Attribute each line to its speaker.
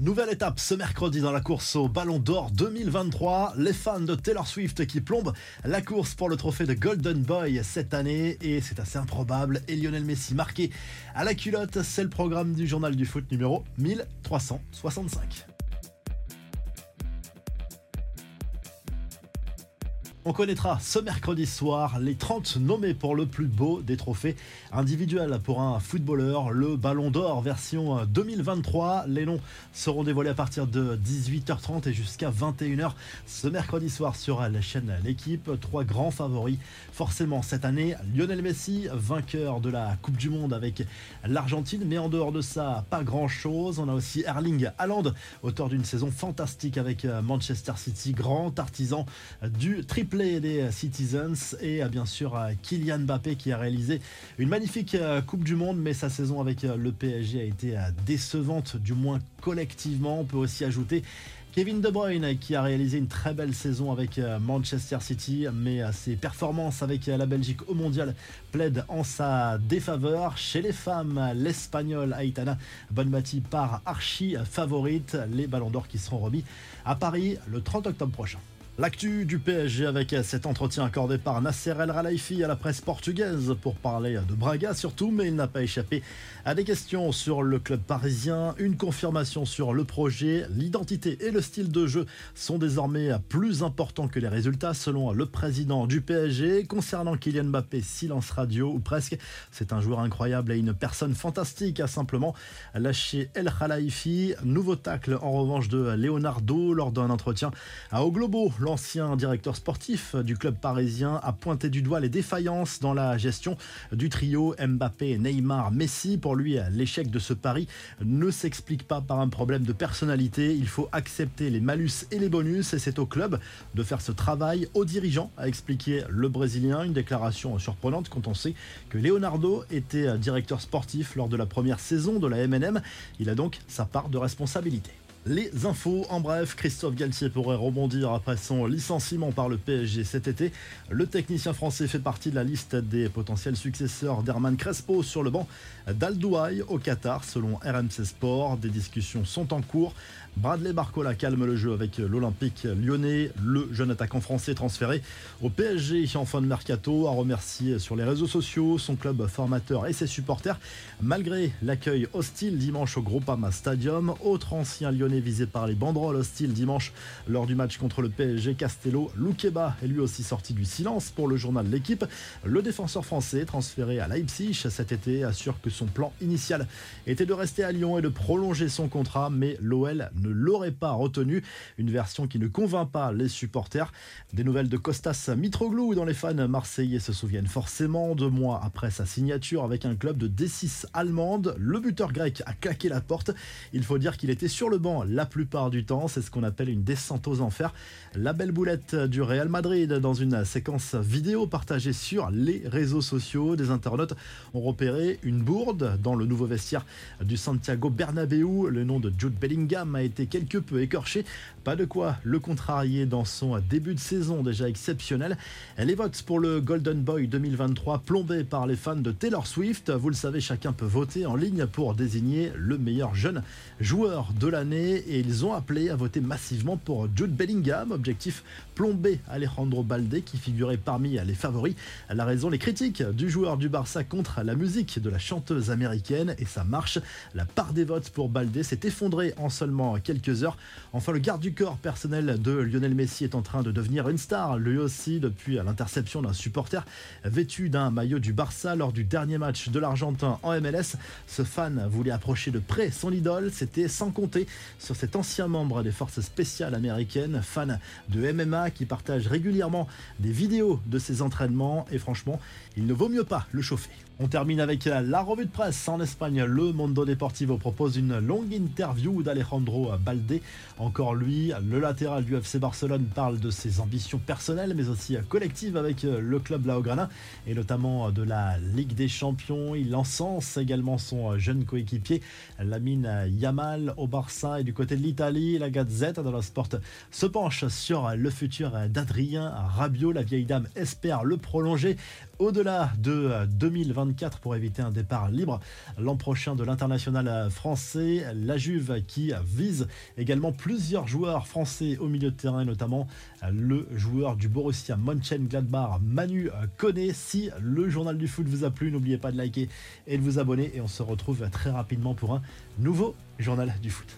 Speaker 1: Nouvelle étape ce mercredi dans la course au Ballon d'Or 2023. Les fans de Taylor Swift qui plombent la course pour le trophée de Golden Boy cette année et c'est assez improbable. Et Lionel Messi marqué à la culotte, c'est le programme du journal du foot numéro 1365. On connaîtra ce mercredi soir les 30 nommés pour le plus beau des trophées individuels pour un footballeur, le Ballon d'Or version 2023. Les noms seront dévoilés à partir de 18h30 et jusqu'à 21h ce mercredi soir sur la chaîne L'équipe. Trois grands favoris forcément cette année. Lionel Messi, vainqueur de la Coupe du Monde avec l'Argentine, mais en dehors de ça, pas grand-chose. On a aussi Erling Haaland, auteur d'une saison fantastique avec Manchester City, grand artisan du triple des Citizens et euh, bien sûr euh, Kylian Mbappé qui a réalisé une magnifique euh, Coupe du Monde, mais sa saison avec le PSG a été décevante, du moins collectivement. On peut aussi ajouter Kevin De Bruyne qui a réalisé une très belle saison avec Manchester City, mais ses performances avec la Belgique au mondial plaident en sa défaveur. Chez les femmes, l'Espagnol Aitana Bonmati part archi favorite. Les ballons d'or qui seront remis à Paris le 30 octobre prochain. L'actu du PSG avec cet entretien accordé par Nasser El Khelaifi à la presse portugaise pour parler de Braga surtout, mais il n'a pas échappé à des questions sur le club parisien, une confirmation sur le projet, l'identité et le style de jeu sont désormais plus importants que les résultats selon le président du PSG. Concernant Kylian Mbappé, silence radio ou presque, c'est un joueur incroyable et une personne fantastique a simplement lâché El Khelaifi. Nouveau tacle en revanche de Leonardo lors d'un entretien à O Globo L'ancien directeur sportif du club parisien a pointé du doigt les défaillances dans la gestion du trio Mbappé, Neymar, Messi. Pour lui, l'échec de ce pari ne s'explique pas par un problème de personnalité. Il faut accepter les malus et les bonus et c'est au club de faire ce travail aux dirigeants, a expliqué le Brésilien. Une déclaration surprenante quand on sait que Leonardo était directeur sportif lors de la première saison de la MNM. Il a donc sa part de responsabilité. Les infos, en bref, Christophe Galtier pourrait rebondir après son licenciement par le PSG cet été. Le technicien français fait partie de la liste des potentiels successeurs d'Herman Crespo sur le banc d'Aldouaï au Qatar, selon RMC Sport. Des discussions sont en cours. Bradley Barcola calme le jeu avec l'Olympique lyonnais. Le jeune attaquant français transféré au PSG en fin de mercato a remercié sur les réseaux sociaux son club formateur et ses supporters malgré l'accueil hostile dimanche au Groupama Stadium. Autre ancien lyonnais visé par les banderoles hostiles dimanche lors du match contre le PSG Castello. Loukeba est lui aussi sorti du silence pour le journal L'équipe. Le défenseur français transféré à Leipzig cet été assure que son plan initial était de rester à Lyon et de prolonger son contrat, mais l'OL ne l'aurait pas retenu. Une version qui ne convainc pas les supporters. Des nouvelles de Costas Mitroglou dont les fans marseillais se souviennent forcément. Deux mois après sa signature avec un club de D6 allemande, le buteur grec a claqué la porte. Il faut dire qu'il était sur le banc la plupart du temps. C'est ce qu'on appelle une descente aux enfers. La belle boulette du Real Madrid dans une séquence vidéo partagée sur les réseaux sociaux. Des internautes ont repéré une bourde dans le nouveau vestiaire du Santiago Bernabéu. Le nom de Jude Bellingham a été quelque peu écorché. Pas de quoi le contrarier dans son début de saison déjà exceptionnel. Les votes pour le Golden Boy 2023 plombés par les fans de Taylor Swift. Vous le savez, chacun peut voter en ligne pour désigner le meilleur jeune joueur de l'année et ils ont appelé à voter massivement pour Jude Bellingham, objectif plombé Alejandro Balde qui figurait parmi les favoris. La raison, les critiques du joueur du Barça contre la musique de la chanteuse américaine et ça marche. La part des votes pour Balde s'est effondrée en seulement quelques heures. Enfin, le garde du corps personnel de Lionel Messi est en train de devenir une star, lui aussi, depuis l'interception d'un supporter vêtu d'un maillot du Barça lors du dernier match de l'Argentin en MLS. Ce fan voulait approcher de près son idole, c'était sans compter sur cet ancien membre des forces spéciales américaines, fan de MMA, qui partage régulièrement des vidéos de ses entraînements et franchement, il ne vaut mieux pas le chauffer. On termine avec la revue de presse en Espagne. Le Mondo Deportivo propose une longue interview d'Alejandro Balde. Encore lui, le latéral du FC Barcelone parle de ses ambitions personnelles mais aussi collectives avec le club Laograna et notamment de la Ligue des Champions. Il encense également son jeune coéquipier Lamine Yamal au Barça et du côté de l'Italie, la Gazette de la Sport se penche sur le futur d'Adrien Rabiot. La vieille dame espère le prolonger au-delà de 2020 2024 pour éviter un départ libre l'an prochain de l'international français. La Juve qui vise également plusieurs joueurs français au milieu de terrain, notamment le joueur du Borussia Mönchengladbach, Manu Koné. Si le journal du foot vous a plu, n'oubliez pas de liker et de vous abonner et on se retrouve très rapidement pour un nouveau journal du foot.